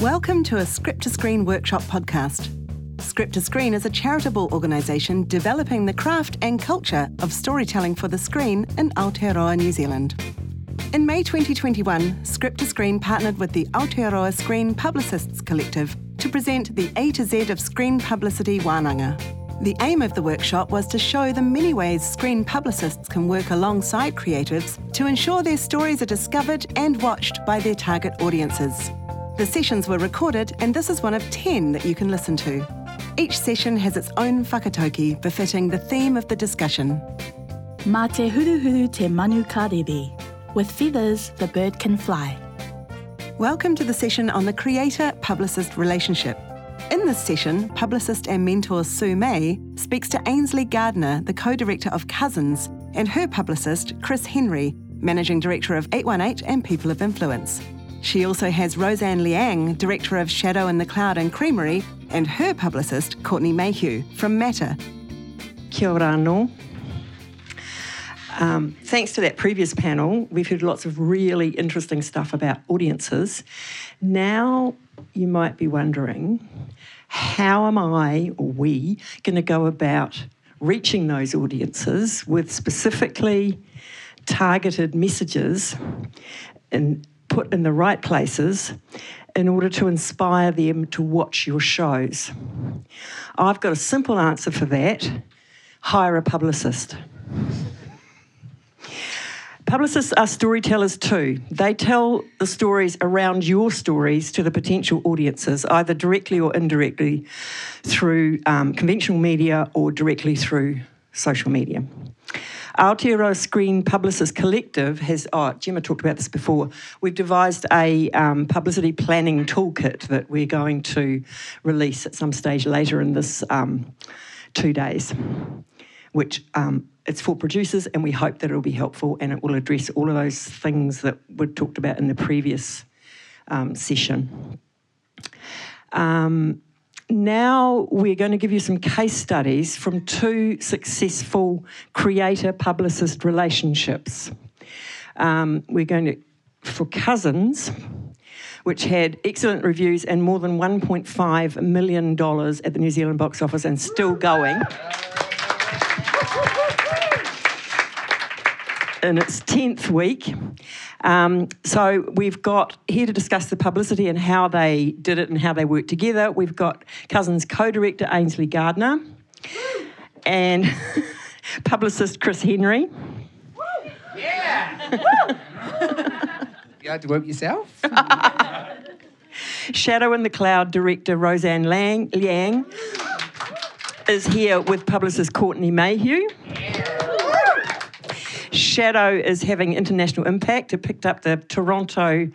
Welcome to a Script to Screen workshop podcast. Script to Screen is a charitable organisation developing the craft and culture of storytelling for the screen in Aotearoa, New Zealand. In May 2021, Script to Screen partnered with the Aotearoa Screen Publicists Collective to present the A to Z of screen publicity wānanga. The aim of the workshop was to show the many ways screen publicists can work alongside creatives to ensure their stories are discovered and watched by their target audiences. The sessions were recorded, and this is one of 10 that you can listen to. Each session has its own whakatauki befitting the theme of the discussion. Mā te huru huru te manu karere. With feathers, the bird can fly. Welcome to the session on the creator publicist relationship. In this session, publicist and mentor Sue May speaks to Ainsley Gardner, the co director of Cousins, and her publicist, Chris Henry, managing director of 818 and People of Influence. She also has Roseanne Liang, director of Shadow in the Cloud and Creamerie, and her publicist, Courtney Mayhew, from Matter. Kia ora anō. Um, thanks to that previous panel, we've heard lots of really interesting stuff about audiences. Now, you might be wondering how am I or we going to go about reaching those audiences with specifically targeted messages and put in the right places in order to inspire them to watch your shows? I've got a simple answer for that hire a publicist. Publicists are storytellers too. They tell the stories around your stories to the potential audiences, either directly or indirectly through um, conventional media or directly through social media. Aotearoa Screen Publicist Collective has, oh, Gemma talked about this before. We've devised a um, publicity planning toolkit that we're going to release at some stage later in this um, two days, which um, it's for producers, and we hope that it'll be helpful and it will address all of those things that were talked about in the previous um, session. Um, now we're going to give you some case studies from two successful creator publicist relationships. Um, we're going to, for Cousins, which had excellent reviews and more than $1.5 million at the New Zealand box office and still going. In its 10th week. Um, so we've got here to discuss the publicity and how they did it and how they worked together. We've got Cousins co-director Ainsley Gardner and publicist Chris Henry. Yeah. you had to work yourself? Shadow in the Cloud director Roseanne Lang, Liang is here with publicist Courtney Mayhew. Shadow is having international impact. It picked up the Toronto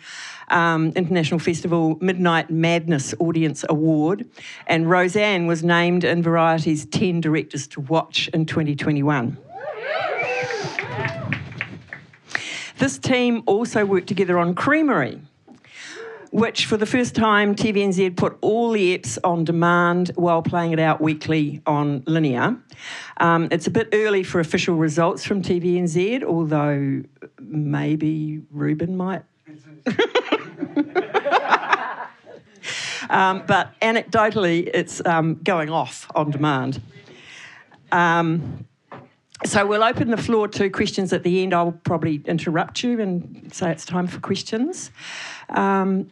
um, International Festival Midnight Madness Audience Award, and Roseanne was named in Variety's 10 Directors to Watch in 2021. This team also worked together on Creamerie, which for the first time TVNZ put all the EPs on demand while playing it out weekly on linear. Um, it's a bit early for official results from TVNZ, although maybe Ruben might. um, but anecdotally, it's um, going off on demand. Um, so we'll open the floor to questions at the end. I'll probably interrupt you and say it's time for questions. Um,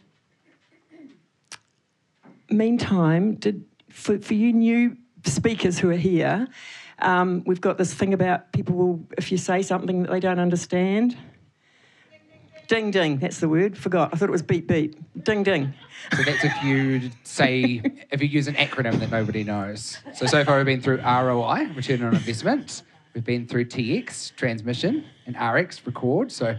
meantime, did for, for you new speakers who are here, um, we've got this thing about people will, if you say something that they don't understand, ding ding, that's the word. Forgot. I thought it was beep beep. Ding ding. So that's if you say, if you use an acronym that nobody knows. So, so far we've been through ROI, return on investment. We've been through TX, transmission, and RX, record. So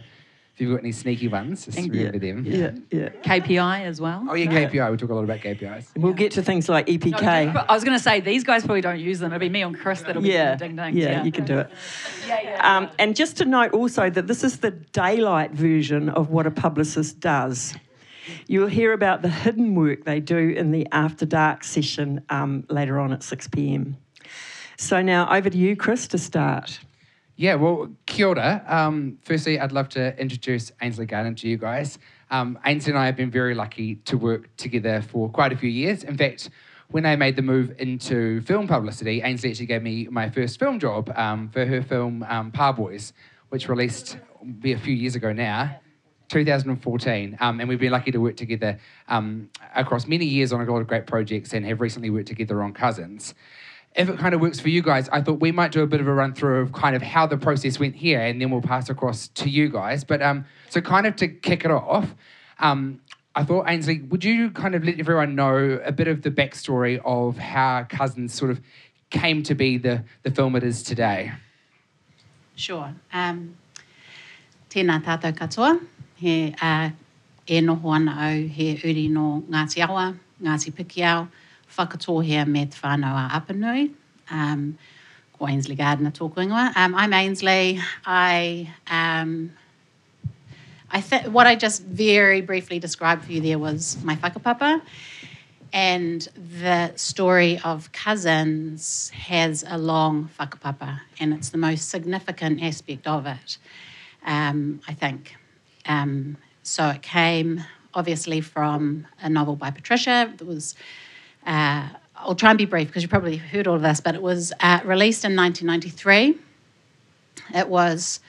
if you've got any sneaky ones, just remember them. Yeah, yeah. KPI as well. Oh, yeah, KPI. We talk a lot about KPIs. We'll get to things like EPK. I was going to say these guys probably don't use them. It'll be me and Chris that'll be yeah, doing ding dings. yeah, you can do it. Yeah, Um, and just to note also that this is the daylight version of what a publicist does. You'll hear about the hidden work they do in the after dark session um, later on at 6 pm. So now over to you, Chris, to start. Yeah, well, kia ora. Um, firstly, I'd love to introduce Ainsley Gardner to you guys. Um, Ainsley and I have been very lucky to work together for quite a few years. In fact, when I made the move into film publicity, Ainsley actually gave me my first film job um, for her film um, Pa Boys, which released be a few years ago now. 2014, um, and we've been lucky to work together um, across many years on a lot of great projects and have recently worked together on Cousins. If it kind of works for you guys, I thought we might do a bit of a run through of kind of how the process went here, and then we'll pass across to you guys. But um, so, kind of to kick it off, um, I thought, Ainsley, would you kind of let everyone know a bit of the backstory of how Cousins sort of came to be the, the film it is today? Sure. Um, tēnā tātou katoa. He uh, e noho ana au he uri no Ngāti Awa, Ngāti Pikiao, whakatohea me te whānau a Apanui. Um, ko Ainsley Gardner tōku ingoa. Um, I'm Ainsley. I, um, I th- what I just very briefly described for you there was my whakapapa. And the story of cousins has a long whakapapa, and it's the most significant aspect of it, um, I think. Um, so it came obviously from a novel by Patricia. It was, uh, I'll try and be brief because you probably heard all of this, but it was uh, released in 1993. It was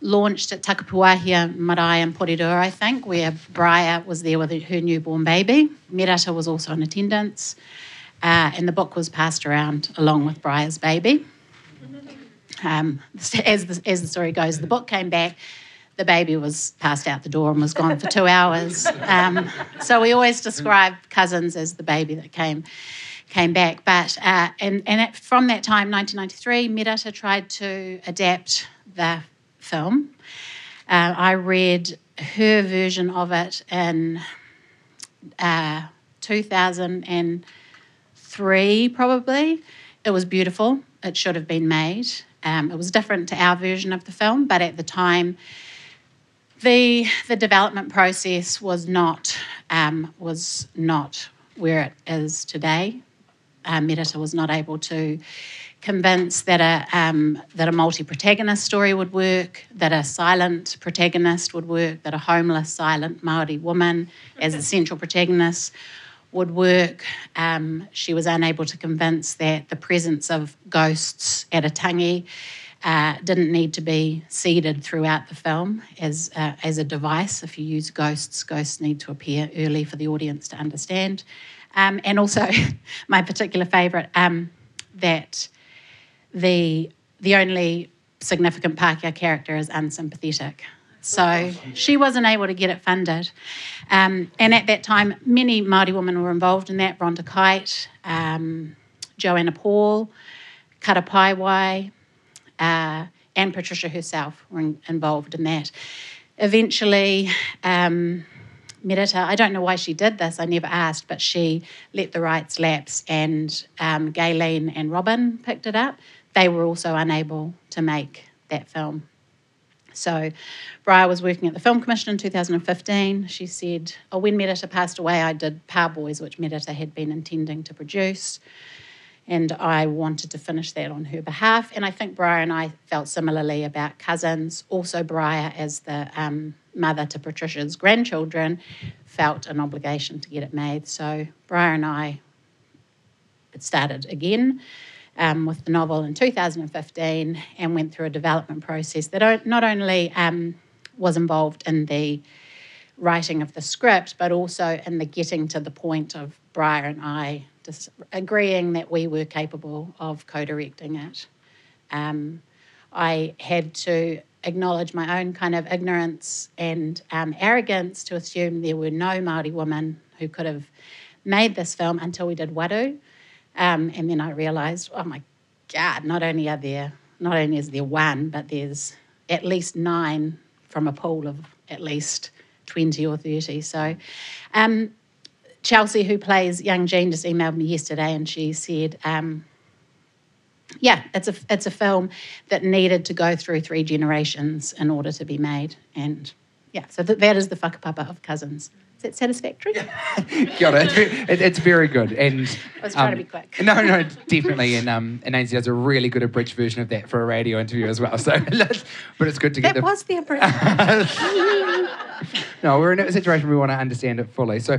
launched at Takapūwāhia Marae in Porirua, I think, where Briar was there with her newborn baby. Merata was also in attendance, uh, and the book was passed around along with Briar's baby. Um, as, the, as the story goes, the book came back the baby was passed out the door and was gone for two hours. Um, so we always describe cousins as the baby that came came back. But uh, and and from that time, 1993, Merata tried to adapt the film. Uh, I read her version of it in uh, 2003, probably. It was beautiful. It should have been made. Um, it was different to our version of the film, but at the time, the the development process was not um, was not where it is today. Uh, Merata was not able to convince that a um, that a multi-protagonist story would work, that a silent protagonist would work, that a homeless silent Maori woman as the central protagonist would work. Um, she was unable to convince that the presence of ghosts at a tangi uh, didn't need to be seeded throughout the film as, uh, as a device. If you use ghosts, ghosts need to appear early for the audience to understand. Um, and also, my particular favourite, um, that the, the only significant Pākehā character is unsympathetic. So she wasn't able to get it funded. Um, and at that time, many Māori women were involved in that. Rhonda Kite, um, Joanna Paul, Kara Paiwai, uh, and Patricia herself were in, involved in that. Eventually, um, Merata, I don't know why she did this, I never asked, but she let the rights lapse and um, and Robin picked it up. They were also unable to make that film. So, Briar was working at the Film Commission in 2015. She said, oh, when Merata passed away, I did Pa Boys, which Merata had been intending to produce and I wanted to finish that on her behalf. And I think Briar and I felt similarly about cousins. Also, Briar, as the um, mother to Patricia's grandchildren, felt an obligation to get it made. So Briar and I, it started again. Um, with the novel in 2015 and went through a development process that not only um, was involved in the writing of the script, but also in the getting to the point of Briar and I just agreeing that we were capable of co directing it. Um, I had to acknowledge my own kind of ignorance and um, arrogance to assume there were no Māori women who could have made this film until we did Waru, Um, and then I realised, oh my God, not only are there, not only is there one, but there's at least nine from a pool of at least 20 or 30. So um, Chelsea, who plays young Jean, just emailed me yesterday and she said, um, yeah, it's a, it's a film that needed to go through three generations in order to be made. And yeah, so th- that is the whakapapa of Cousins. Is that satisfactory? Got it. It's very, it, it's very good. And I was trying um, to be quick. No, no, definitely. And um, and Ainsley does a really good abridged version of that for a radio interview as well. So, but it's good to get. That the... was the abridged. no, we're in a situation where we want to understand it fully. So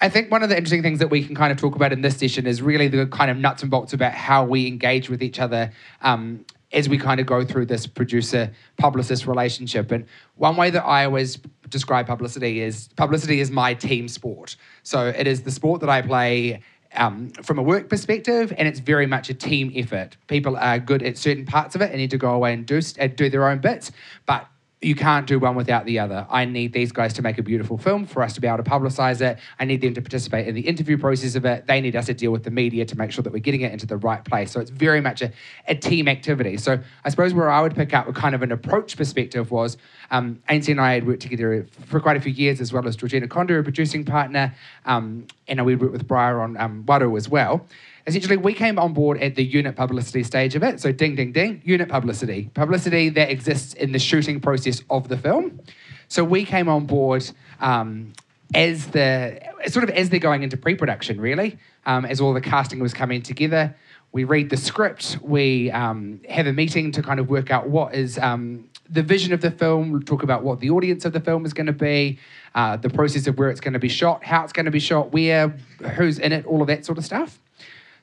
I think one of the interesting things that we can kind of talk about in this session is really the kind of nuts and bolts about how we engage with each other um, as we kind of go through this producer publicist relationship. And one way that I always describe publicity is publicity is my team sport. So it is the sport that I play. Um, from a work perspective, and it's very much a team effort. People are good at certain parts of it and need to go away and do, uh, do their own bits, but you can't do one without the other. I need these guys to make a beautiful film for us to be able to publicize it. I need them to participate in the interview process of it. They need us to deal with the media to make sure that we're getting it into the right place. So it's very much a, a team activity. So I suppose where I would pick up a kind of an approach perspective was um, and I had worked together for quite a few years, as well as Georgina Conder, a producing partner, um, and we worked with Briar on um, Waru as well essentially we came on board at the unit publicity stage of it. So ding, ding, ding, unit publicity. Publicity that exists in the shooting process of the film. So we came on board um, as the sort of as they're going into pre-production, really, um, as all the casting was coming together. We read the script. We um, have a meeting to kind of work out what is um, the vision of the film. We'll talk about what the audience of the film is going to be, uh, the process of where it's going to be shot, how it's going to be shot, where, who's in it, all of that sort of stuff.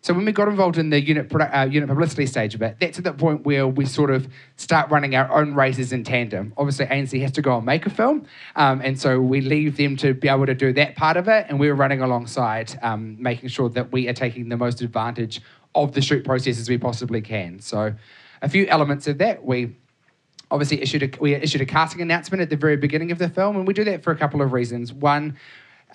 So when we got involved in the unit uh, unit publicity stage of it, that's at the point where we sort of start running our own races in tandem. Obviously, ANC has to go and make a film, um, and so we leave them to be able to do that part of it, and we're running alongside, um, making sure that we are taking the most advantage of the shoot process as we possibly can. So, a few elements of that we obviously issued a, we issued a casting announcement at the very beginning of the film, and we do that for a couple of reasons. One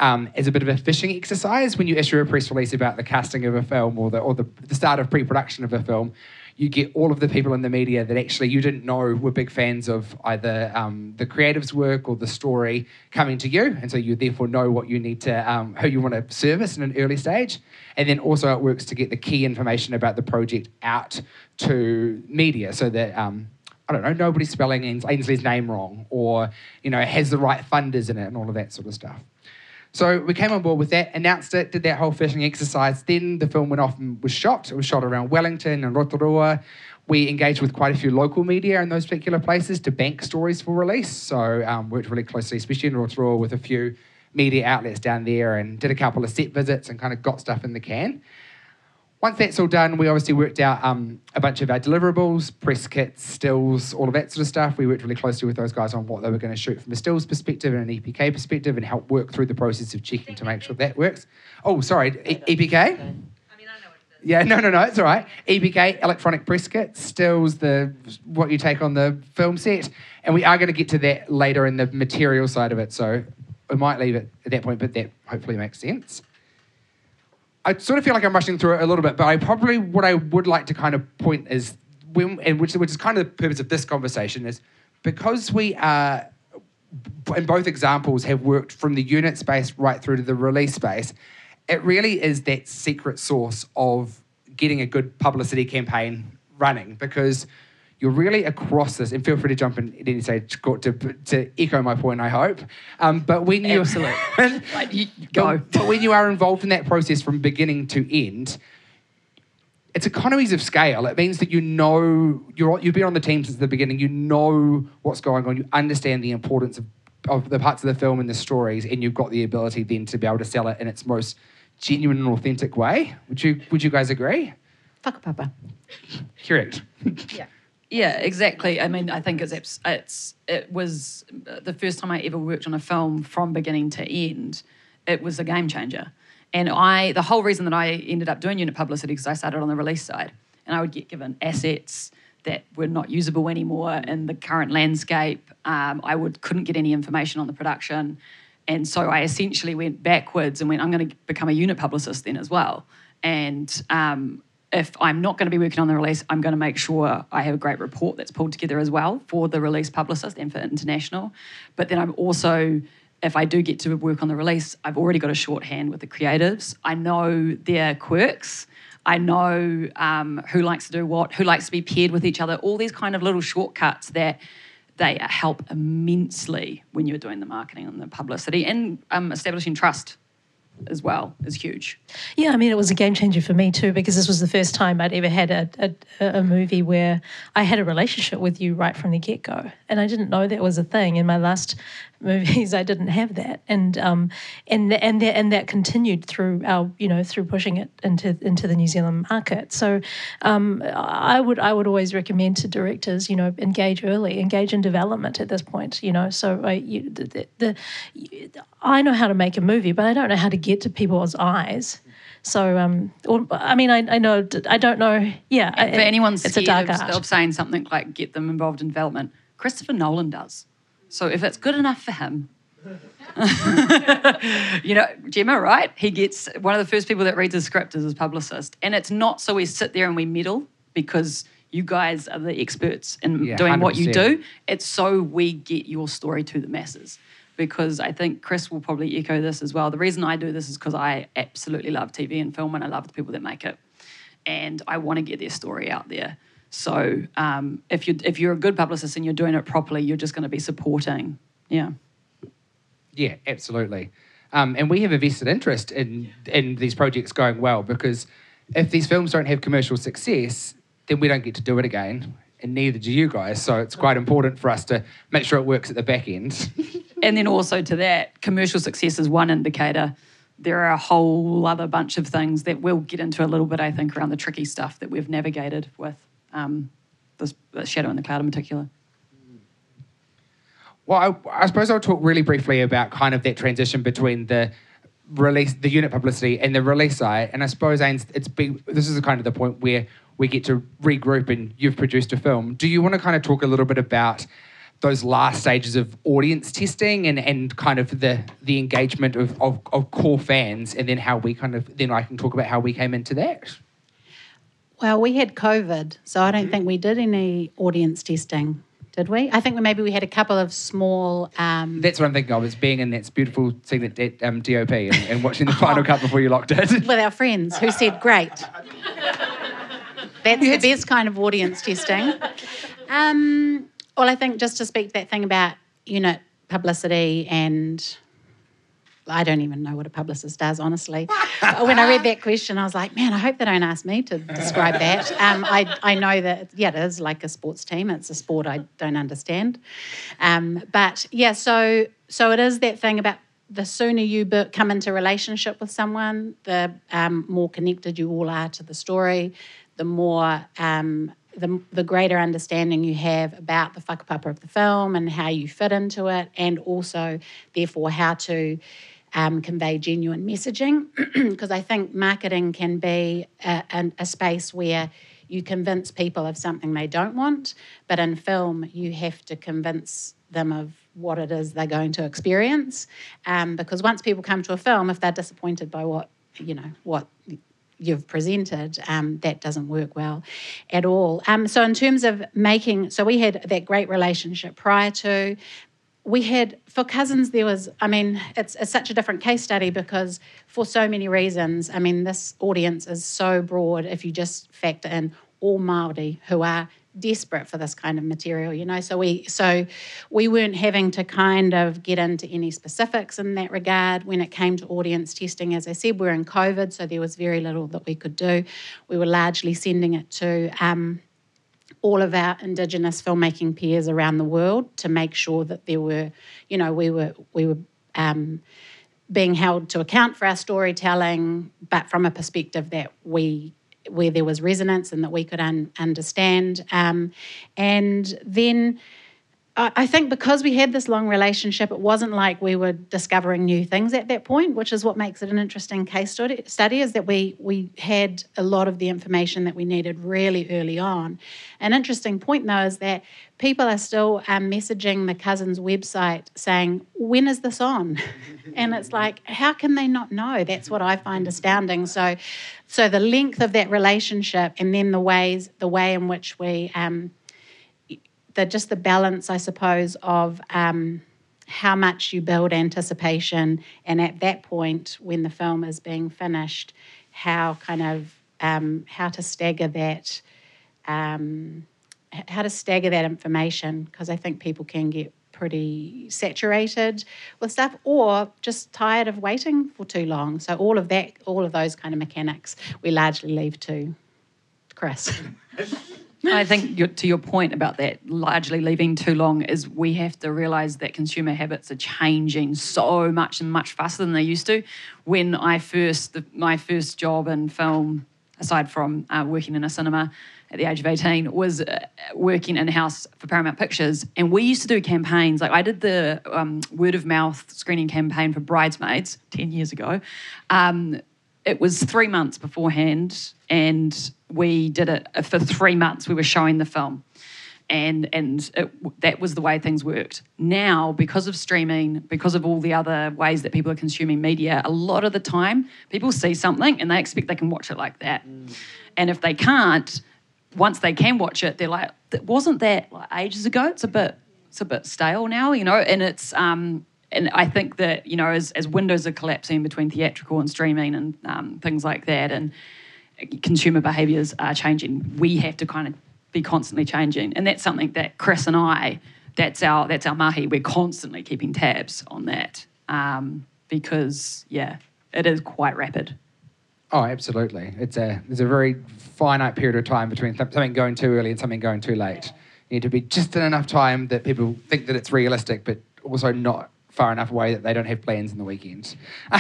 um, a bit of a fishing exercise. When you issue a press release about the casting of a film or the, or the, the start of pre-production of a film you get all of the people in the media that actually you didn't know were big fans of either um, the creative's work or the story coming to you, and so you therefore know what you need to, um, who you want to service in an early stage, and then also it works to get the key information about the project out to media, so that um, I don't know nobody's spelling Ainsley's name wrong, or you know has the right funders in it, and all of that sort of stuff. So we came on board with that, announced it, did that whole fishing exercise. Then the film went off and was shot. It was shot around Wellington and Rotorua. We engaged with quite a few local media in those particular places to bank stories for release. So um, worked really closely, especially in Rotorua, with a few media outlets down there and did a couple of set visits and kind of got stuff in the can. Once that's all done, we obviously worked out um, a bunch of our deliverables, press kits, stills, all of that sort of stuff. We worked really closely with those guys on what they were going to shoot from a stills perspective and an EPK perspective and help work through the process of checking to make sure that works. Oh, sorry, e- EPK? Yeah, no, no, no, it's all right. EPK, electronic press kit, stills the what you take on the film set, and we are going to get to that later in the material side of it. So we might leave it at that point, but that hopefully makes sense. I sort of feel like I'm rushing through it a little bit, but I probably what I would like to kind of point is when, and which which is kind of the purpose of this conversation is because we are in both examples have worked from the unit space right through to the release space. It really is that secret source of getting a good publicity campaign running because you're really across this, and feel free to jump in at any stage to, to, to echo my point, I hope. Um, but when you Absolutely. like, you go. But, but when you are involved in that process from beginning to end, it's economies of scale. It means that you know you're you've been on the team since the beginning. You know what's going on. You understand the importance of, of the parts of the film and the stories, and you've got the ability then to be able to sell it in its most genuine and authentic way. Would you Would you guys agree? Whakapapa. Correct. Yeah. Yeah, exactly. I mean, I think it's it's it was the first time I ever worked on a film from beginning to end. It was a game changer, and I the whole reason that I ended up doing unit publicity because I started on the release side, and I would get given assets that were not usable anymore in the current landscape. Um, I would couldn't get any information on the production, and so I essentially went backwards and went, I'm going to become a unit publicist then as well, and um, if I'm not going to be working on the release, I'm going to make sure I have a great report that's pulled together as well for the release publicist and for international. But then I'm also, if I do get to work on the release, I've already got a shorthand with the creatives. I know their quirks. I know um, who likes to do what, who likes to be paired with each other, all these kind of little shortcuts that they help immensely when you're doing the marketing and the publicity and um, establishing trust as well is huge. Yeah, I mean, it was a game changer for me too because this was the first time I'd ever had a, a, a movie where I had a relationship with you right from the get go, and I didn't know that was a thing. In my last movies, I didn't have that, and um, and and that and that continued through our you know through pushing it into into the New Zealand market. So um, I would I would always recommend to directors you know engage early, engage in development at this point. You know, so I, you, the, the, the I know how to make a movie, but I don't know how to get to people's eyes. So, um, or, I mean, I, I know, I don't know. Yeah, For anyone it's a scared dark of, art. of saying something like get them involved in development, Christopher Nolan does. So if it's good enough for him, you know, Gemma, right? He gets one of the first people that reads his script is his publicist. And it's not so we sit there and we meddle because you guys are the experts in Yeah, doing what you do. It's so we get your story to the masses. Because I think Chris will probably echo this as well. The reason I do this is because I absolutely love TV and film and I love the people that make it. And I want to get their story out there. So um, if, you if you're a good publicist and you're doing it properly, you're just going to be supporting. Yeah. Yeah, absolutely. Um, and we have a vested interest in in these projects going well because if these films don't have commercial success, then we don't get to do it again, and neither do you guys. So it's quite important for us to make sure it works at the back end. And then also to that, commercial success is one indicator. There are a whole other bunch of things that we'll get into a little bit, I think, around the tricky stuff that we've navigated with um, this, Shadow in the Cloud in particular. Well, I, I suppose I'll talk really briefly about kind of that transition between the release, the unit publicity, and the release side. And I suppose Ains, it's been, this is kind of the point where we get to regroup and you've produced a film. Do you want to kind of talk a little bit about those last stages of audience testing and, and kind of the the engagement of, of, of core fans, and then how we kind of then I can talk about how we came into that. Well, we had COVID, so I don't think we did any audience testing, did we? I think maybe we had a couple of small. Um, That's what I'm thinking of is being in that beautiful scene at, at um, DOP and, and watching the final cut before you locked it. with our friends who said, Great. That's the best kind of audience testing. Um, well, I think just to speak to that thing about unit publicity and I don't even know what a publicist does, honestly. When I read that question, I was like, man, I hope they don't ask me to describe that. Um, I, I know that, yeah, it is like a sports team. It's a sport I don't understand. Um, but yeah, so so it is that thing about the sooner you come into relationship with someone, the um, more connected you all are to the story, the more um, the, the greater understanding you have about the whakapapa of the film and how you fit into it, and also, therefore, how to um, convey genuine messaging. Because I think marketing can be a, a, a space where you convince people of something they don't want, but in film, you have to convince them of what it is they're going to experience. Um, because once people come to a film, if they're disappointed by what you know what you've presented, um, that doesn't work well at all. Um, so in terms of making, so we had that great relationship prior to. We had for cousins. There was, I mean, it's, it's such a different case study because for so many reasons. I mean, this audience is so broad. If you just factor in all Maori who are desperate for this kind of material, you know. So we so we weren't having to kind of get into any specifics in that regard when it came to audience testing. As I said, we're in COVID, so there was very little that we could do. We were largely sending it to um, all of our Indigenous filmmaking peers around the world to make sure that there were, you know, we were we were. Um, being held to account for our storytelling, but from a perspective that we where there was resonance and that we could un- understand. Um, and then I think because we had this long relationship, it wasn't like we were discovering new things at that point, which is what makes it an interesting case study. Study is that we we had a lot of the information that we needed really early on. An interesting point though is that people are still um, messaging the cousins website saying, "When is this on?" and it's like, how can they not know? That's what I find astounding. So, so the length of that relationship, and then the ways, the way in which we. Um, the just the balance, I suppose, of um, how much you build anticipation, and at that point, when the film is being finished, how kind of um, how to stagger that, um, how to stagger that information, because I think people can get pretty saturated with stuff, or just tired of waiting for too long. So all of that, all of those kind of mechanics, we largely leave to Chris. I think to your point about that, largely leaving too long is we have to realise that consumer habits are changing so much and much faster than they used to. When I first, the, my first job in film, aside from uh, working in a cinema at the age of 18, was uh, working in house for Paramount Pictures. And we used to do campaigns. Like I did the um, word of mouth screening campaign for Bridesmaids 10 years ago. Um, it was three months beforehand, and we did it for three months. We were showing the film, and and it, that was the way things worked. Now, because of streaming, because of all the other ways that people are consuming media, a lot of the time people see something and they expect they can watch it like that, mm. and if they can't, once they can watch it, they're like, "Wasn't that like ages ago? It's a bit." It's a bit stale now, you know, and it's um, and I think that you know as, as windows are collapsing between theatrical and streaming and um, things like that, and consumer behaviours are changing, we have to kind of be constantly changing, and that's something that Chris and I, that's our that's our mahi. We're constantly keeping tabs on that um, because yeah, it is quite rapid. Oh, absolutely. It's a there's a very finite period of time between th- something going too early and something going too late. You need to be just in enough time that people think that it's realistic, but also not far enough away that they don't have plans in the weekends.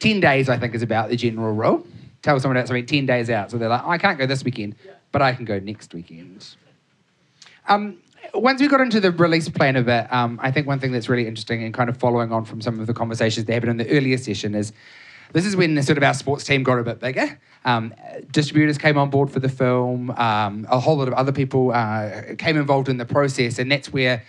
10 days, I think, is about the general rule. Tell someone about something 10 days out. So they're like, oh, I can't go this weekend, but I can go next weekend. Um, once we got into the release plan of it, um, I think one thing that's really interesting and kind of following on from some of the conversations that happened in the earlier session is this is when sort of our sports team got a bit bigger. Um, distributors came on board for the film. Um, a whole lot of other people uh, came involved in the process, and that's where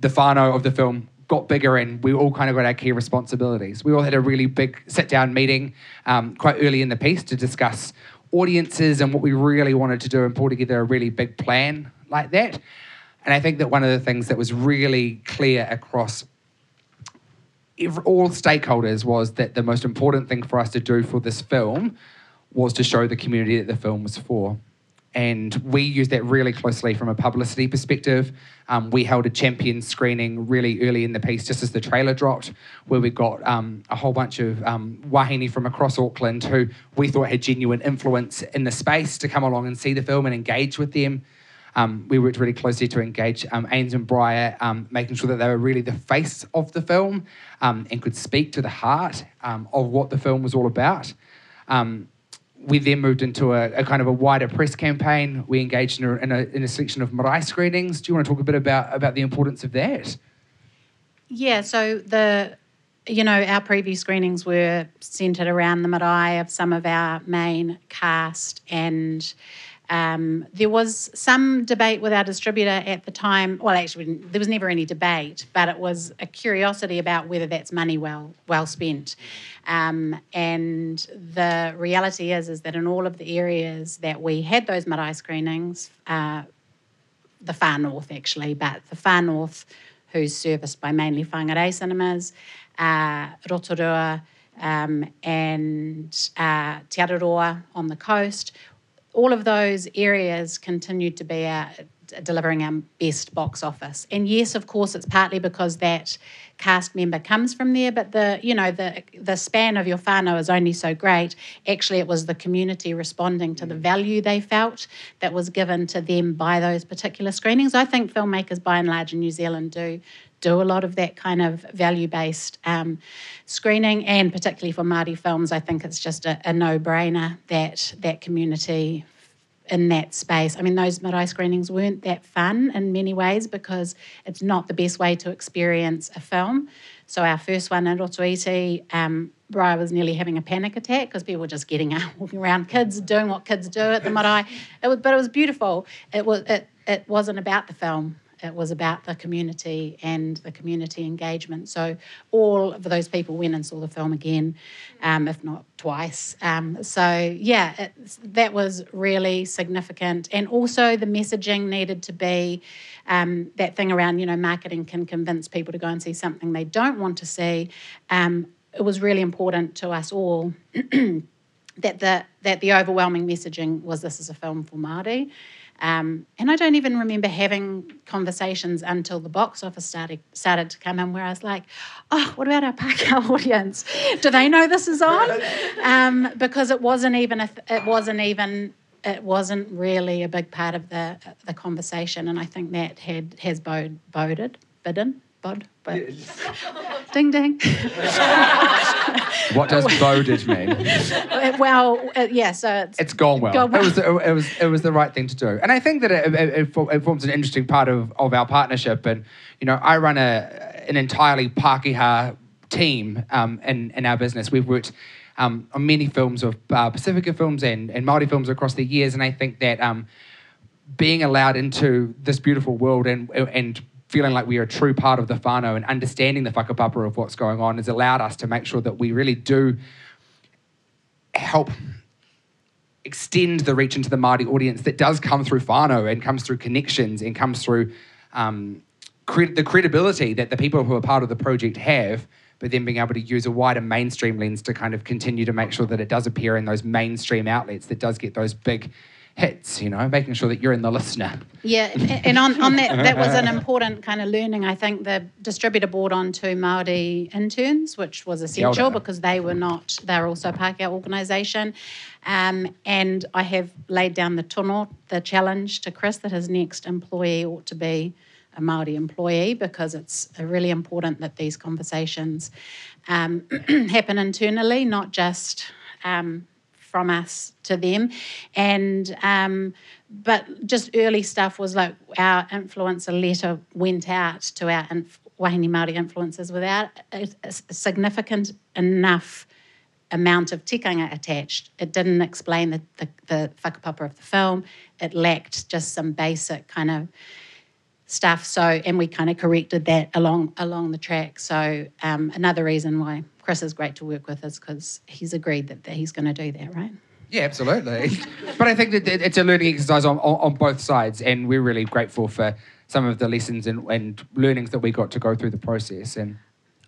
the whānau of the film got bigger and we all kind of got our key responsibilities. We all had a really big sit down meeting um, quite early in the piece to discuss audiences and what we really wanted to do and pull together a really big plan like that. And I think that one of the things that was really clear across all stakeholders was that the most important thing for us to do for this film was to show the community that the film was for. And we used that really closely from a publicity perspective. Um, we held a champion screening really early in the piece, just as the trailer dropped, where we got um, a whole bunch of um, wahine from across Auckland who we thought had genuine influence in the space to come along and see the film and engage with them. Um, we worked really closely to engage um, Ains and Briar, um, making sure that they were really the face of the film and could speak to the heart of what the film was all about. Um, we then moved into a, a, kind of a wider press campaign. We engaged in a, in a, in a selection of marae screenings. Do you want to talk a bit about, about the importance of that? Yeah, so the you know our preview screenings were centered around the marae of some of our main cast and um, there was some debate with our distributor at the time. Well, actually, there was never any debate, but it was a curiosity about whether that's money well well spent. Um, and the reality is, is that in all of the areas that we had those marae screenings, uh, the far north actually, but the far north, who's serviced by mainly whangarei cinemas, uh, Rotorua. Um, and uh, Te Araroa on the coast, all of those areas continued to be our, delivering our best box office. And yes, of course, it's partly because that cast member comes from there, but the you know the the span of your whānau is only so great. Actually, it was the community responding to the value they felt that was given to them by those particular screenings. I think filmmakers, by and large, in New Zealand do do a lot of that kind of value-based um, screening, and particularly for Māori films, I think it's just a, a no-brainer that that community in that space. I mean, those marae screenings weren't that fun in many ways because it's not the best way to experience a film. So our first one in Rotoiti, um, Briar was nearly having a panic attack because people were just getting out, walking around, kids doing what kids do at the marae. It was, but it was beautiful. It was it, it wasn't about the film. It was about the community and the community engagement. So all of those people went and saw the film again, um, if not twice. Um, so yeah, that was really significant. And also the messaging needed to be um, that thing around, you know, marketing can convince people to go and see something they don't want to see. Um, it was really important to us all. that the that the overwhelming messaging was this is a film for Māori, Um, and I don't even remember having conversations until the box office started started to come in, where I was like, "Oh, what about our Pākehā audience? Do they know this is on?" Um, because it wasn't even th- it wasn't even it wasn't really a big part of the the conversation, and I think that had has bode, boded bidden bod but ding ding. What does voted mean? Uh, well, uh, yeah. So it's, It's gone well. Gone well. It was it was it was the right thing to do, and I think that it, it, it it forms an interesting part of, of our partnership. And you know, I run a an entirely Pākehā team um, in in our business. We've worked. Um, on many films of uh, Pacifica films and, and Māori films across the years, and I think that um, being allowed into this beautiful world and and feeling like we are a true part of the whānau and understanding the whakapapa of what's going on has allowed us to make sure that we really do help extend the reach into the Māori audience that does come through whānau and comes through connections and comes through um, the credibility that the people who are part of the project have, but then being able to use a wider mainstream lens to kind of continue to make sure that it does appear in those mainstream outlets that does get those big hits, you know, making sure that you're in the listener. Yeah, and on, on that, that was an important kind of learning. I think the distributor brought on two Māori interns, which was essential because they were not, they were also a Pākehā organisation. Um, and I have laid down the tono, the challenge to Chris that his next employee ought to be a Māori employee because it's uh, really important that these conversations um, happen internally, not just um, from us to them. And um, but just early stuff was like our influencer letter went out to our inf- Wahine Māori influencers without a, a significant enough amount of tikanga attached. It didn't explain the, the, the whakapapa of the film. It lacked just some basic kind of stuff. So, and we kind of corrected that along along the track. So, um, another reason why Chris is great to work with is because he's agreed that, that he's going to do that, right? Yeah, absolutely. but I think that it's a learning exercise on, on, on both sides, and we're really grateful for some of the lessons and, and learnings that we got to go through the process. And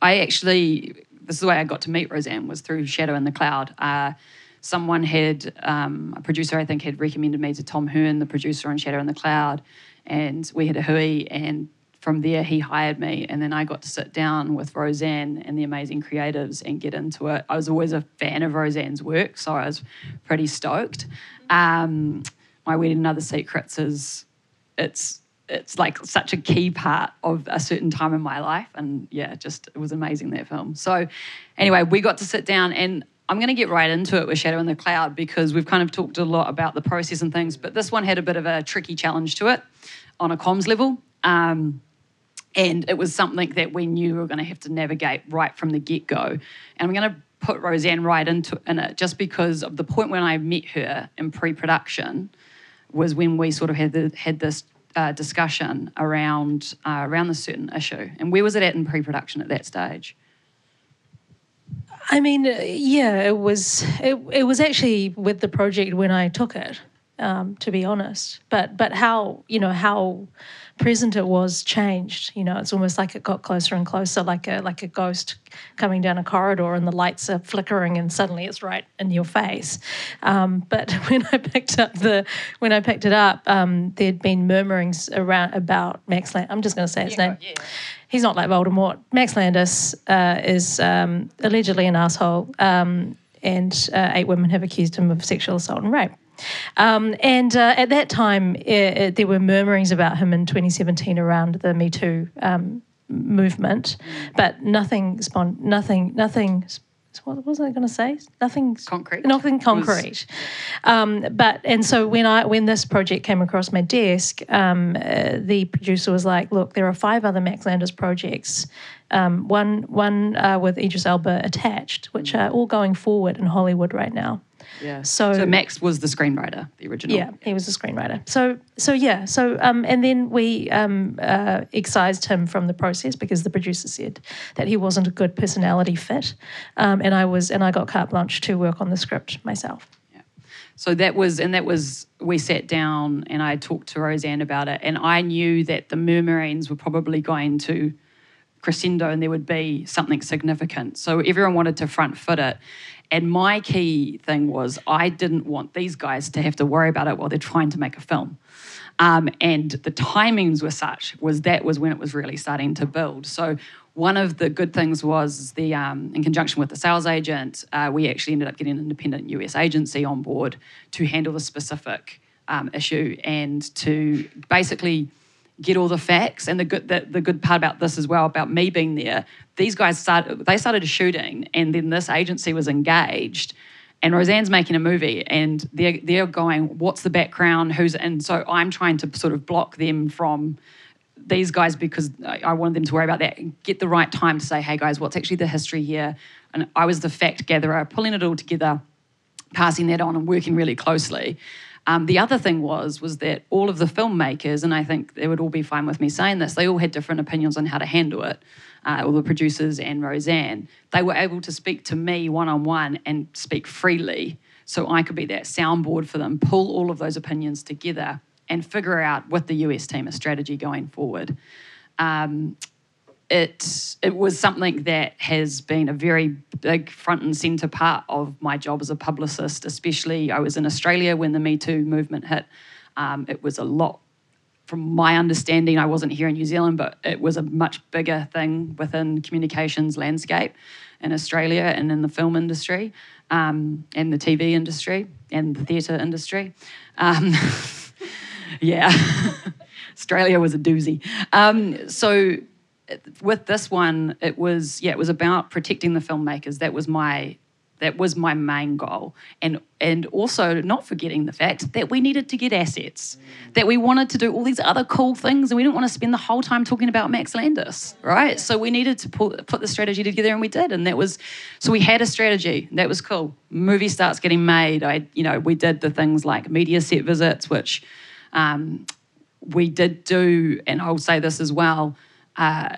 I actually, this is the way I got to meet Roseanne was through Shadow in the Cloud. Uh, someone had, um, a producer I think had recommended me to Tom Hern, the producer on Shadow in the Cloud, and we had a hui, and from there he hired me, and then I got to sit down with Roseanne and the amazing creatives and get into it. I was always a fan of Roseanne's work, so I was pretty stoked. Um, My Wedding and Other Secrets is, it's it's like such a key part of a certain time in my life and yeah just it was amazing that film so anyway we got to sit down and i'm going to get right into it with shadow in the cloud because we've kind of talked a lot about the process and things but this one had a bit of a tricky challenge to it on a comms level um, and it was something that we knew we were going to have to navigate right from the get-go and i'm going to put roseanne right into in it just because of the point when i met her in pre-production was when we sort of had the, had this uh, discussion around uh, around this certain issue. And where was it at in pre-production at that stage? I mean, uh, yeah, it was it, it was actually with the project when I took it, um, to be honest. But but how you know how present it was changed. You know, it's almost like it got closer and closer, like a like a ghost coming down a corridor, and the lights are flickering, and suddenly it's right in your face. Um, but when I picked up the when I picked it up, um, there'd been murmurings around about Max Land. I'm just going to say his name. He's not like Voldemort. Max Landis uh, is um, allegedly an asshole, um, and uh, eight women have accused him of sexual assault and rape. Um, and uh, at that time, uh there were murmurings about him in 2017 around the Me Too um, movement, but nothing, spon- nothing, nothing. What was I going to say? Nothing Concrete? Nothing concrete. Um, but and so when I when this project came across my desk, um, uh, the producer was like, "Look, there are five other Max Landis projects, um, one one uh, with Idris Elba attached, which are all going forward in Hollywood right now." Yeah. So- so Max was the screenwriter, the original. Yeah, he was a screenwriter. So, so yeah, so um, and then we um, uh, excised him from the process because the producer said that he wasn't a good personality fit, um, and I was, and I got carte blanche to work on the script myself. Yeah. So that was, and that was, we sat down and I talked to Roseanne about it, and I knew that the murmurings were probably going to crescendo and there would be something significant. So everyone wanted to front foot it. And my key thing was I didn't want these guys to have to worry about it while they're trying to make a film. Um, and the timings were such was that was when it was really starting to build. So one of the good things was the um, in conjunction with the sales agent, uh, we actually ended up getting an independent US agency on board to handle the specific um, issue and to basically get all the facts. And the good the, the good part about this as well about me being there, these guys started they started shooting, and then this agency was engaged. And Roseanne's making a movie, and they're they're going, "What's the background? Who's?" And so I'm trying to sort of block them from these guys because I wanted them to worry about that and get the right time to say, hey guys, what's actually the history here? And I was the fact gatherer, pulling it all together, passing that on and working really closely. Um, the other thing was was that all of the filmmakers, and I think they would all be fine with me saying this, they all had different opinions on how to handle it. Uh, all the producers and Roseanne, they were able to speak to me one on one and speak freely, so I could be that soundboard for them, pull all of those opinions together, and figure out with the US team a strategy going forward. Um, it it was something that has been a very big front and center part of my job as a publicist. Especially, I was in Australia when the Me Too movement hit. Um, it was a lot, from my understanding. I wasn't here in New Zealand, but it was a much bigger thing within communications landscape in Australia and in the film industry, um, and the TV industry and the theatre industry. Um, yeah, Australia was a doozy. Um, so with this one, it was yeah, it was about protecting the filmmakers. That was my that was my main goal, and and also not forgetting the fact that we needed to get assets, that we wanted to do all these other cool things, and we didn't want to spend the whole time talking about Max Landis, right? So we needed to put put the strategy together, and we did, and that was so we had a strategy. That was cool. Movie starts getting made. I you know we did the things like media set visits, which. Um, we did do, and I'll say this as well. Uh,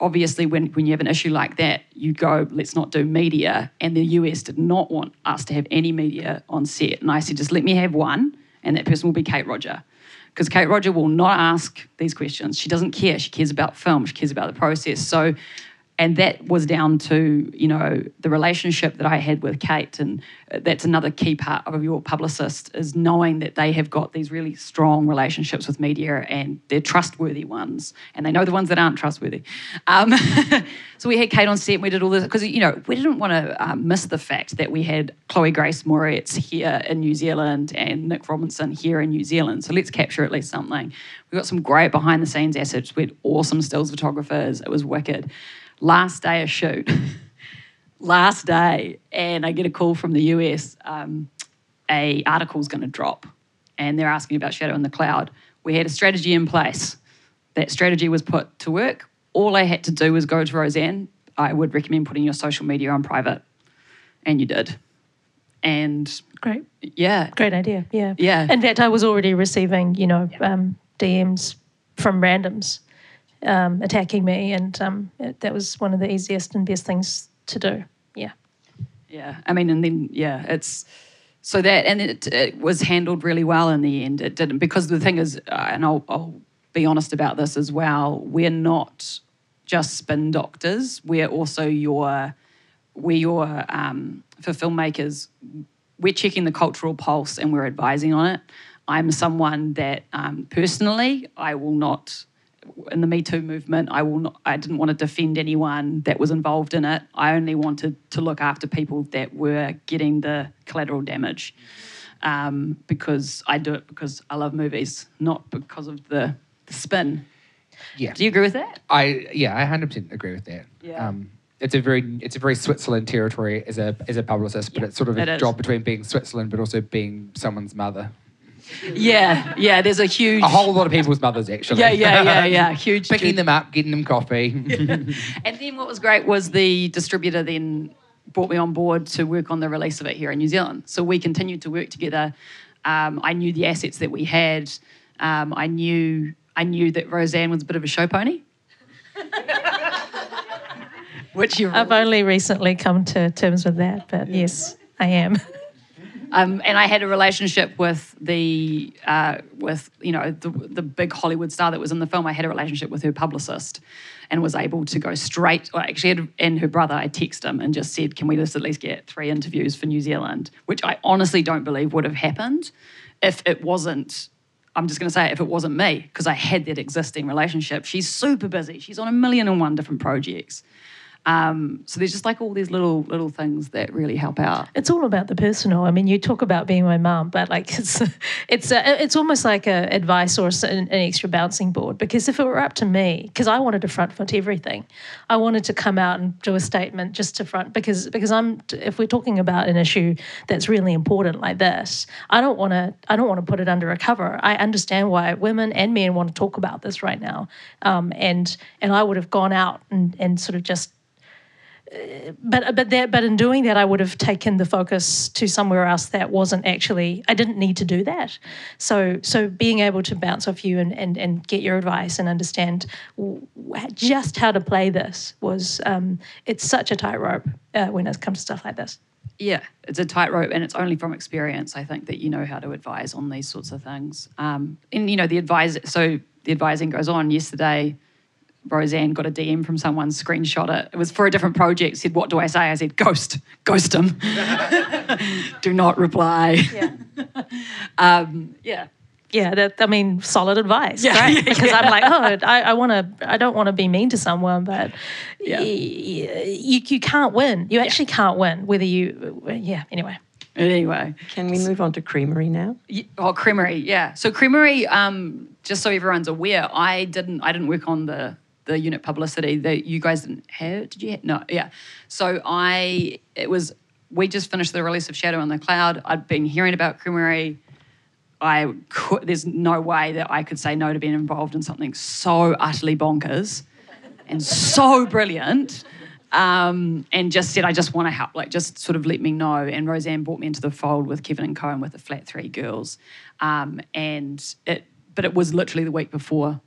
obviously, when, when you have an issue like that, you go, let's not do media. And the US did not want us to have any media on set. And I said, just let me have one, and that person will be Kate Rodger. Because Kate Rodger will not ask these questions. She doesn't care. She cares about film, she cares about the process. So and that was down to you know the relationship that I had with Kate, and that's another key part of your publicist is knowing that they have got these really strong relationships with media and they're trustworthy ones, and they know the ones that aren't trustworthy. Um, so we had Kate on set, and we did all this because you know we didn't want to um, miss the fact that we had Chloe Grace Moretz here in New Zealand and Nick Robinson here in New Zealand. So let's capture at least something. We got some great behind the scenes assets. We had awesome stills photographers. It was wicked last day of shoot, last day, and I get a call from the US. Um, a article's going to drop, and they're asking about Shadow in the Cloud. We had a strategy in place. That strategy was put to work. All I had to do was go to Roseanne. I would recommend putting your social media on private, and you did. And Great. yeah, Great idea. Yeah. Yeah. In fact, I was already receiving, you know, um, DMs from randoms um, attacking me, and um, it, that was one of the easiest and best things to do. Yeah. Yeah, I mean, and then yeah, it's so that and it, it was handled really well in the end. It didn't because the thing is, uh, and I'll, I'll be honest about this as well. We're not just spin doctors. We're also your we're your um, for filmmakers. We're checking the cultural pulse and we're advising on it. I'm someone that um, personally I will not in the Me Too movement, I will not, I didn't want to defend anyone that was involved in it. I only wanted to look after people that were getting the collateral damage, um, because I do it because I love movies, not because of the, the spin. Yeah. Do you agree with that? I yeah, I hundred percent agree with that. Yeah. Um, it's a very it's a very Switzerland territory as a as a publicist, but Yeah, it's sort of a job between being Switzerland but also being someone's mother. Yeah, yeah. There's a huge. A whole lot of people's mothers actually. Yeah, yeah, yeah, yeah. Huge. Picking huge- them up, getting them coffee. And then what was great was the distributor then brought me on board to work on the release of it here in New Zealand. So we continued to work together. Um, I knew the assets that we had. Um, I knew I knew that Roseanne was a bit of a show pony. Which you I've only recently come to terms with that, but yes, I am. Um, and I had a relationship with the uh, with you know the, the big Hollywood star that was in the film. I had a relationship with her publicist, and was able to go straight. Well, actually, had, and her brother, I texted him and just said, "Can we just at least get three interviews for New Zealand?" Which I honestly don't believe would have happened if it wasn't. I'm just going to say if it wasn't me because I had that existing relationship. She's super busy. She's on a million and one different projects. Um, so there's just like all these little little things that really help out. It's all about the personal. I mean, you talk about being my mum, but like it's it's a, it's almost like a advice or an, an extra bouncing board. Because if it were up to me, because I wanted to front foot everything, I wanted to come out and do a statement just to front because because I'm if we're talking about an issue that's really important like this, I don't want to I don't want to put it under a cover. I understand why women and men want to talk about this right now, um, and and I would have gone out and and sort of just but but that but in doing that I would have taken the focus to somewhere else that wasn't actually I didn't need to do that. So so being able to bounce off you and and, and get your advice and understand just how to play this was um, it's such a tightrope uh, when it comes to stuff like this. Yeah it's a tightrope and it's only from experience I think that you know how to advise on these sorts of things. Um, and you know the advise so the advising goes on. Yesterday Roseanne got a DM from someone, screenshot it. It was for a different project. Said, "What do I say?" I said, "Ghost, ghost him. do not reply." Yeah. um, yeah. Yeah, that, I mean, solid advice, yeah, right? Because yeah. I'm like, oh, I, I want to, I don't want to be mean to someone, but yeah. you, you can't win. You actually yeah. can't win, whether you, yeah. Anyway. Anyway, can we move on to Creamerie now? Oh, Creamerie, yeah. So Creamerie, um, just so everyone's aware, I didn't, I didn't work on the the unit publicity that you guys didn't have. Did you? No, yeah. So I, it was, we just finished the release of Shadow on the Cloud. I'd been hearing about Creamerie. I could, there's no way that I could say no to being involved in something so utterly bonkers and so brilliant. Um, and just said, I just want to help, like just sort of let me know. And Roseanne brought me into the fold with Kevin and Cohen with the Flat Three Girls. Um, and it, but it was literally the week before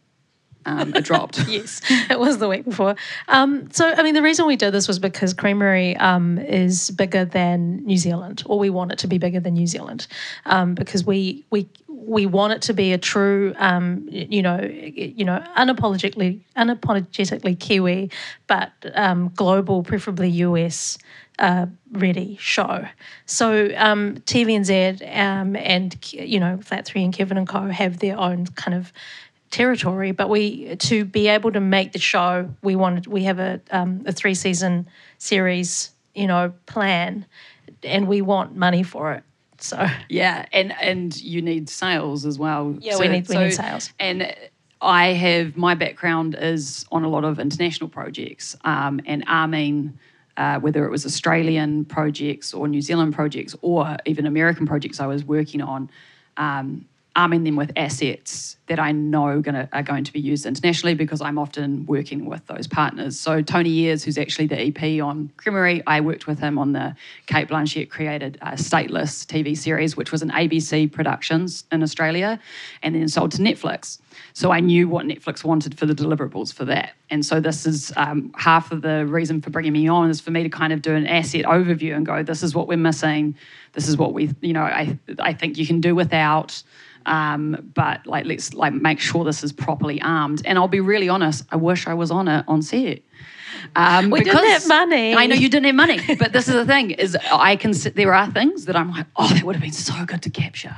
um, it dropped. yes, it was the week before. Um, so, I mean, the reason we did this was because Creamerie um, is bigger than New Zealand, or we want it to be bigger than New Zealand, um, because we we we want it to be a true, um, you know, you know, unapologetically unapologetically Kiwi, but um, global, preferably US. Uh, ready show. So um, TVNZ um, and you know Flat Three and Kevin and Co have their own kind of territory, but we to be able to make the show, we wanted we have a um, a three season series, you know, plan, and we want money for it. So yeah, and and you need sales as well. Yeah, so, we need we so, need sales. And I have my background is on a lot of international projects, um, and Armin. Uh, whether it was Australian projects or New Zealand projects or even American projects I was working on, um, arming them with assets that I know gonna, are going to be used internationally because I'm often working with those partners. So Tony Ayres, who's actually the EP on Creamerie, I worked with him on the Cate Blanchett created uh, Stateless TV series, which was an ABC Productions in Australia, and then sold to Netflix. So I knew what Netflix wanted for the deliverables for that. And so this is um, half of the reason for bringing me on is for me to kind of do an asset overview and go, this is what we're missing. This is what we, you know, I, I think you can do without. Um, but like let's like make sure this is properly armed. And I'll be really honest, I wish I was on it on set. Um, we didn't have money. I know you didn't have money, but this is the thing: is I can. There are things that I'm like, oh, that would have been so good to capture,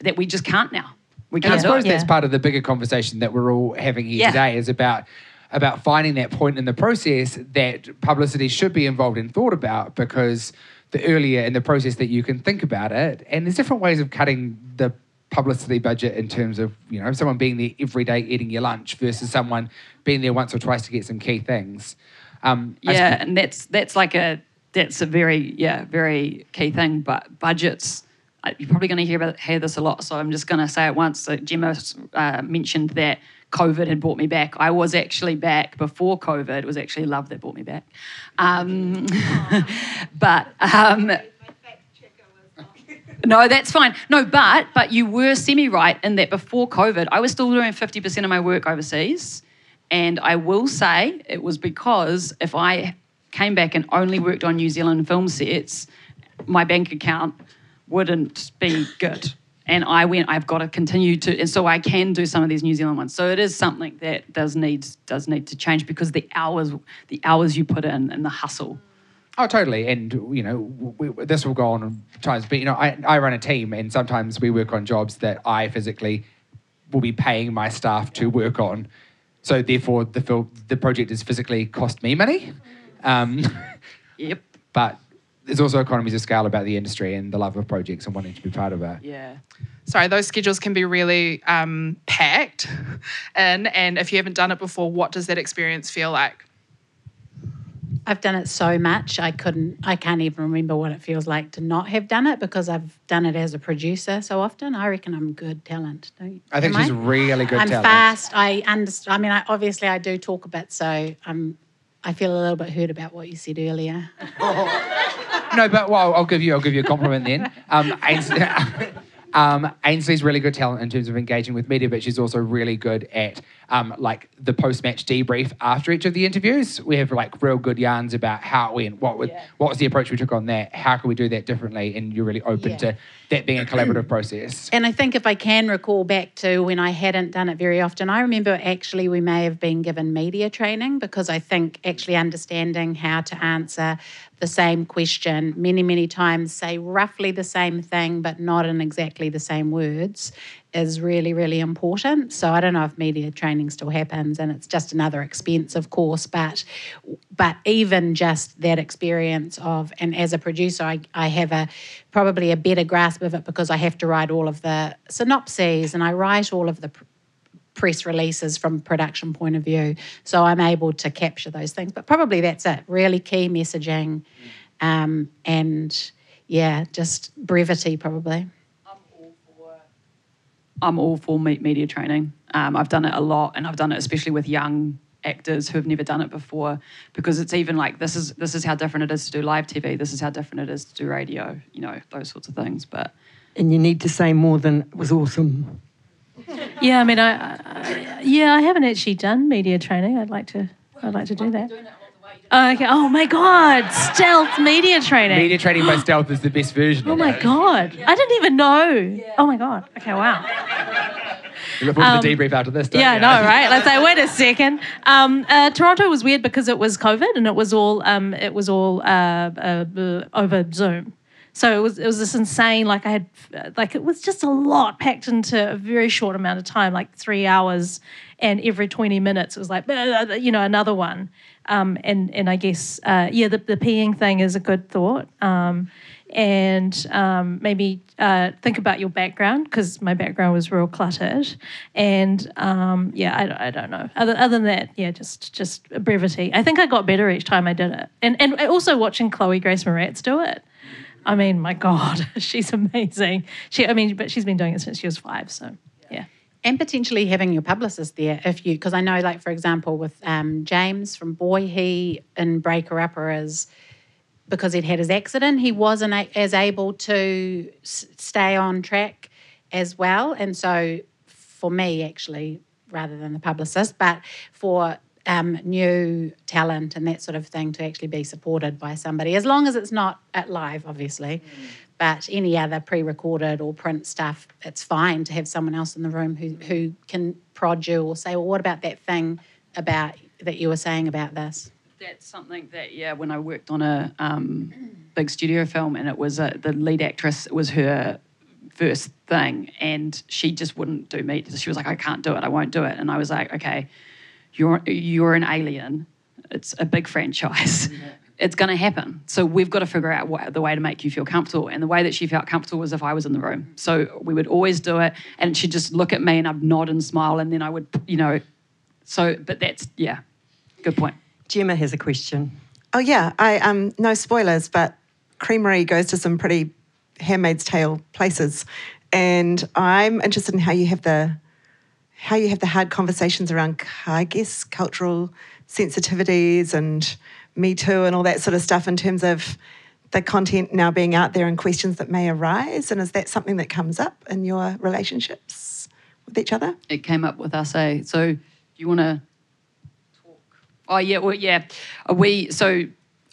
that we just can't now. We can't. I suppose that's part of the bigger conversation that we're all having here yeah. today is about about finding that point in the process that publicity should be involved and thought about because the earlier in the process that you can think about it, and there's different ways of cutting the publicity budget in terms of you know someone being there every day eating your lunch versus someone being there once or twice to get some key things. Um, yeah, sp- and that's that's like a that's a very yeah very key thing. But budgets, you're probably going to hear about hear this a lot. So I'm just going to say it once. So Gemma uh, mentioned that COVID had brought me back. I was actually back before COVID. It was actually love that brought me back. Um, but um, no, that's fine. No, but but you were semi right in that before COVID, I was still doing 50% of my work overseas. And I will say it was because if I came back and only worked on New Zealand film sets, my bank account wouldn't be good. And I went, I've got to continue to, and so I can do some of these New Zealand ones. So it is something that does need does need to change because the hours the hours you put in and the hustle. Oh, totally. And, you know, we, this will go on times, but, you know, I, I run a team and sometimes we work on jobs that I physically will be paying my staff to work on. So therefore, the, the project has physically cost me money. Um, Yep. but there's also economies of scale about the industry and the love of projects and wanting to be part of it. Yeah. Sorry, those schedules can be really um, packed in. And if you haven't done it before, what does that experience feel like? I've done it so much I couldn't I can't even remember what it feels like to not have done it because I've done it as a producer so often. I reckon I'm good talent, don't you? I think Am she's really good I'm talent. fast. I understand. I mean, I, obviously I do talk a bit, so I'm. I feel a little bit hurt about what you said earlier. No, but well, I'll give you, I'll give you a compliment then. Um, um, Ainsley's really good talent in terms of engaging with media, but she's also really good at um, like the post-match debrief after each of the interviews. We have like real good yarns about how it went, what would, what was the approach we took on that, how can we do that differently, and you're really open Yeah. to that being a collaborative process. And I think if I can recall back to when I hadn't done it very often, I remember actually we may have been given media training because I think actually understanding how to answer the same question many, many times, say roughly the same thing, but not in exactly the same words, is really, really important. So I don't know if media training still happens and it's just another expense, of course, but but even just that experience of and as a producer I, I have a probably a better grasp of it because I have to write all of the synopses and I write all of the press releases from a production point of view. So I'm able to capture those things. But probably that's it. Really key messaging um, and yeah, just brevity probably. I'm all for me- media training. Um, I've done it a lot, and I've done it especially with young actors who have never done it before, because it's even like this is this is how different it is to do live TV. This is how different it is to do radio. You know those sorts of things. But And you need to say more than it was awesome. Yeah, I mean, I, I yeah, I haven't actually done media training. I'd like to. I'd like to do that. Oh, okay. Oh my God, stealth media training. Media training by stealth is the best version. Oh my it. God, I didn't even know. Oh my God. Okay, wow. You look forward to the debrief after this. don't Yeah, I you? know, right? Let's say, wait a second. Um, uh, Toronto was weird because it was COVID and it was all um, it was all uh, uh, over Zoom. So it was it was this insane. Like I had like it was just a lot packed into a very short amount of time, like three hours, and every twenty minutes it was like you know another one. Um, and and I guess uh, yeah, the the peeing thing is a good thought. Um, and um, maybe uh, think about your background because my background was real cluttered. And um, yeah, I, I don't know. Other, other than that, yeah, just just brevity. I think I got better each time I did it. And and also watching Chloe Grace Moretz do it. I mean, my God, she's amazing. She, I mean, but she's been doing it since she was five. So yeah. and potentially having your publicist there if you because i know like for example with um, james from boy he in breaker upper is because he'd had his accident he wasn't a- as able to s- stay on track as well and so for me actually rather than the publicist but for um, new talent and that sort of thing to actually be supported by somebody as long as it's not at live obviously but any other pre-recorded or print stuff it's fine to have someone else in the room who, who can prod you or say well what about that thing about that you were saying about this that's something that yeah, when I worked on a um, big studio film, and it was a, the lead actress it was her first thing, and she just wouldn't do me. She was like, I can't do it. I won't do it. And I was like, okay, you're you're an alien. It's a big franchise. It's going to happen. So we've got to figure out what, the way to make you feel comfortable. And the way that she felt comfortable was if I was in the room. So we would always do it, and she'd just look at me, and I'd nod and smile, and then I would, you know. So, but that's yeah, good point. Gemma has a question. Oh yeah, I um no spoilers, but Creamerie goes to some pretty Handmaid's Tale places, and I'm interested in how you have the how you have the hard conversations around, I guess, cultural sensitivities and Me Too and all that sort of stuff in terms of the content now being out there and questions that may arise. And is that something that comes up in your relationships with each other? it came up with us. Eh? So do you want to talk? Oh yeah, well yeah. We so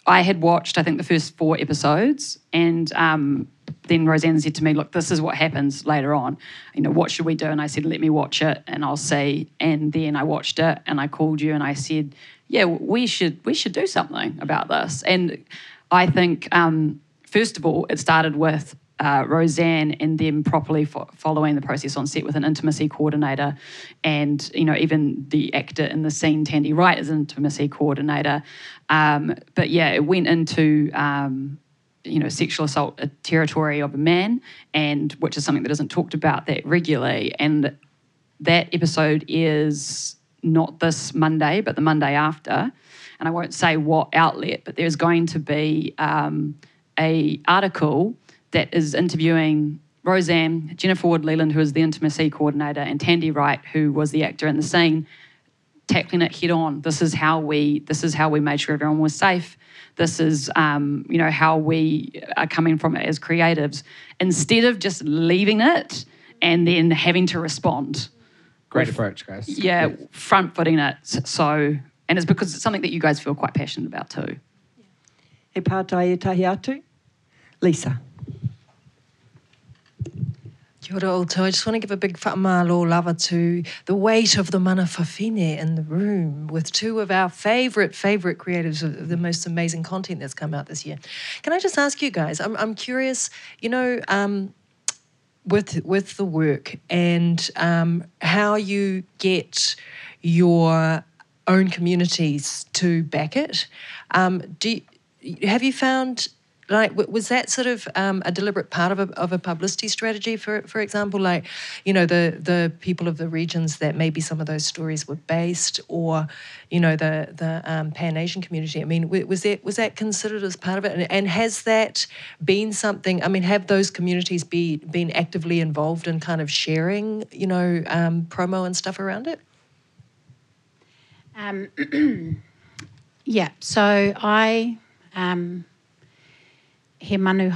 I had watched I think the first four episodes, and um, then Roseanne said to me, "Look, this is what happens later on. You know, what should we do?" And I said, "Let me watch it, and I'll see." And then I watched it, and I called you, and I said, "Yeah, we should we should do something about this." And I think, um, first of all, it started with uh, Roseanne and them properly fo- following the process on set with an intimacy coordinator, and you know even the actor in the scene, Tandi Wright, is an intimacy coordinator. Um, but yeah, it went into um, you know sexual assault a territory of a man, and which is something that isn't talked about that regularly. And that episode is not this Monday, but the Monday after. And I won't say what outlet, but there's going to be um, a article that is interviewing Roseanne, Jennifer Ward-Lealand, who is the intimacy coordinator, and Tandi Wright, who was the actor in the scene, tackling it head on. This is how we this is how we made sure everyone was safe. This is um, you know how we are coming from it as creatives, instead of just leaving it and then having to respond. Great approach, guys. Yeah, front footing it. So and it's because it's something that you guys feel quite passionate about too. Pātai e tahi atu. Lisa. Kia ora. I just want to give a big whaamalo lava to the weight of the mana wahine in the room with two of our favourite, favourite creatives of the most amazing content that's come out this year. Can I just ask you guys, I'm, I'm curious, you know, um, with, with the work and um, how you get your own communities to back it. Um, do you, have you found like was that sort of um, a deliberate part of a, of a publicity strategy for for example? Like you know the the people of the regions that maybe some of those stories were based or you know the the um, pan asian community? I mean was that was that considered as part of it? And, and has that been something i mean have those communities be been actively involved in kind of sharing you know um, promo and stuff around it? Um, yeah, so I, um, he manu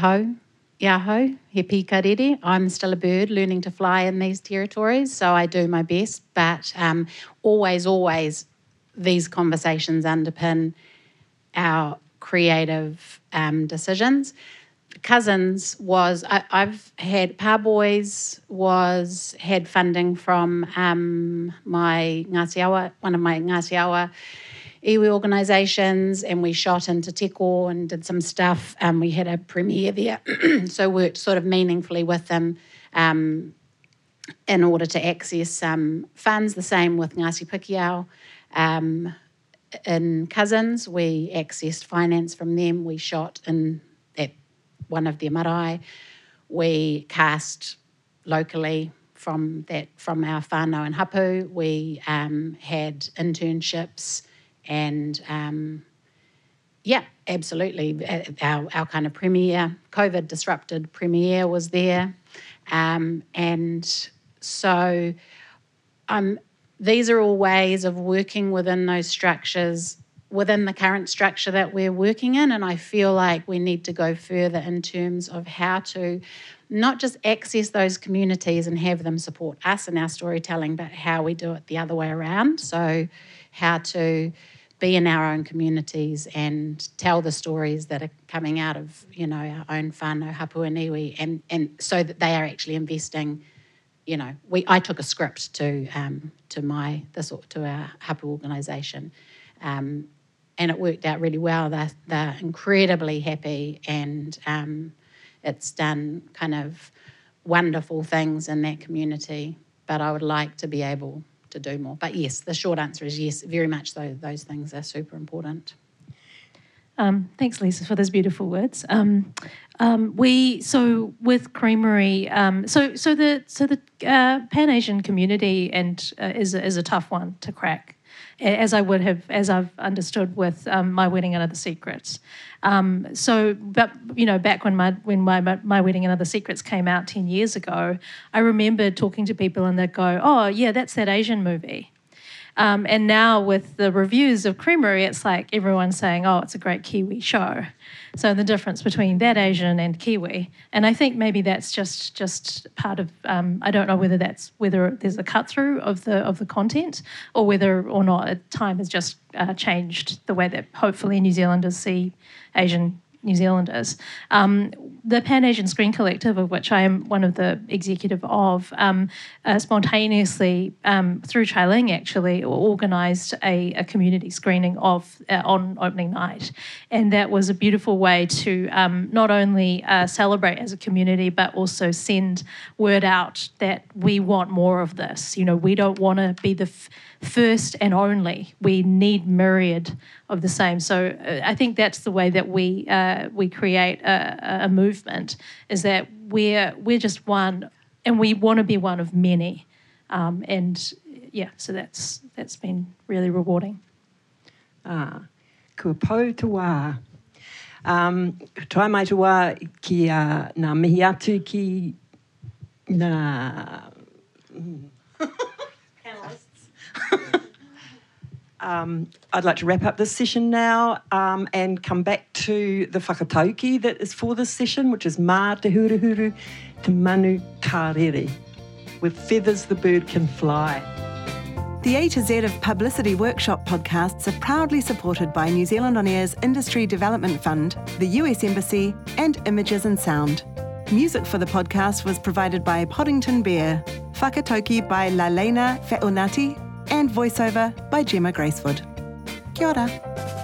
ia hau, he pikarere. I'm still a bird learning to fly in these territories, so I do my best. But um, always, always, these conversations underpin our creative um, decisions. Cousins was I, I've had Pa Boys was had funding from um, my Ngāti Awa, one of my Ngāti Awa iwi organisations, and we shot in Te Teko and did some stuff. Um, we had a premiere there, so worked sort of meaningfully with them um, in order to access um, funds. The same with Ngāti Pikiao. Um, in Cousins, we accessed finance from them. We shot in at one of their marae. We cast locally from that from our whānau and hapu. We um, had internships and um, yeah, absolutely. Uh, Our, our kind of premiere, COVID disrupted premiere was there. Um, and so um, these are all ways of working within those structures, within the current structure that we're working in. And I feel like we need to go further in terms of how to not just access those communities and have them support us in our storytelling, but how we do it the other way around. So, how to be in our own communities and tell the stories that are coming out of you know our own whānau, hapu and iwi, and and so that they are actually investing. You know, we I took a script to um, to my this to our hapu organisation, um, and it worked out really well. They're, they're incredibly happy, and um, it's done kind of wonderful things in that community. But I would like to be able to do more. But yes, the short answer is yes, very much. Those those things are super important. Um, thanks, Lisa, for those beautiful words. Um, um, we so with Creamerie, um, so so the so the uh, Pan Asian community and uh, is a, is a tough one to crack, as I would have as I've understood with um, my wedding and other secrets. Um, so, but you know, back when my when my my wedding and other secrets came out ten years ago, I remember talking to people and they'd go, "Oh, yeah, that's that Asian movie." Um, and now with the reviews of Creamerie, it's like everyone's saying, "Oh, it's a great Kiwi show." So the difference between that Asian and Kiwi, and I think maybe that's just just part of. Um, I don't know whether that's whether there's a cut through of the of the content, or whether or not time has just uh, changed the way that hopefully New Zealanders see Asian New Zealanders. Um, the Pan Asian Screen Collective, of which I am one of the executive of, um, uh, spontaneously um, through Chai Ling actually organised a, a, community screening of uh, on opening night, and that was a beautiful way to um, not only uh, celebrate as a community but also send word out that we want more of this. You know, we don't want to be the f- first and only. We need myriad of the same. So uh, I think that's the way that we uh, we create a, a, movement is that we're we're just one, and we want to be one of many. Um, and yeah, so that's that's been really rewarding. Ah, kua pou te wā. Um, toi mai te wā ki uh, ngā mihi atu ki ngā... Um, I'd like to wrap up this session now um, and come back to the whakatauki that is for this session, which is Mā te huru te manu karere. With feathers the bird can fly. The A to Z of Publicity Workshop podcasts are proudly supported by New Zealand On Air's Industry Development Fund, the US Embassy, and Images and Sound. Music for the podcast was provided by Poddington Bear, Fakatoki by Lalena Fe'onati, and voiceover by Gemma Gracewood. Kia ora.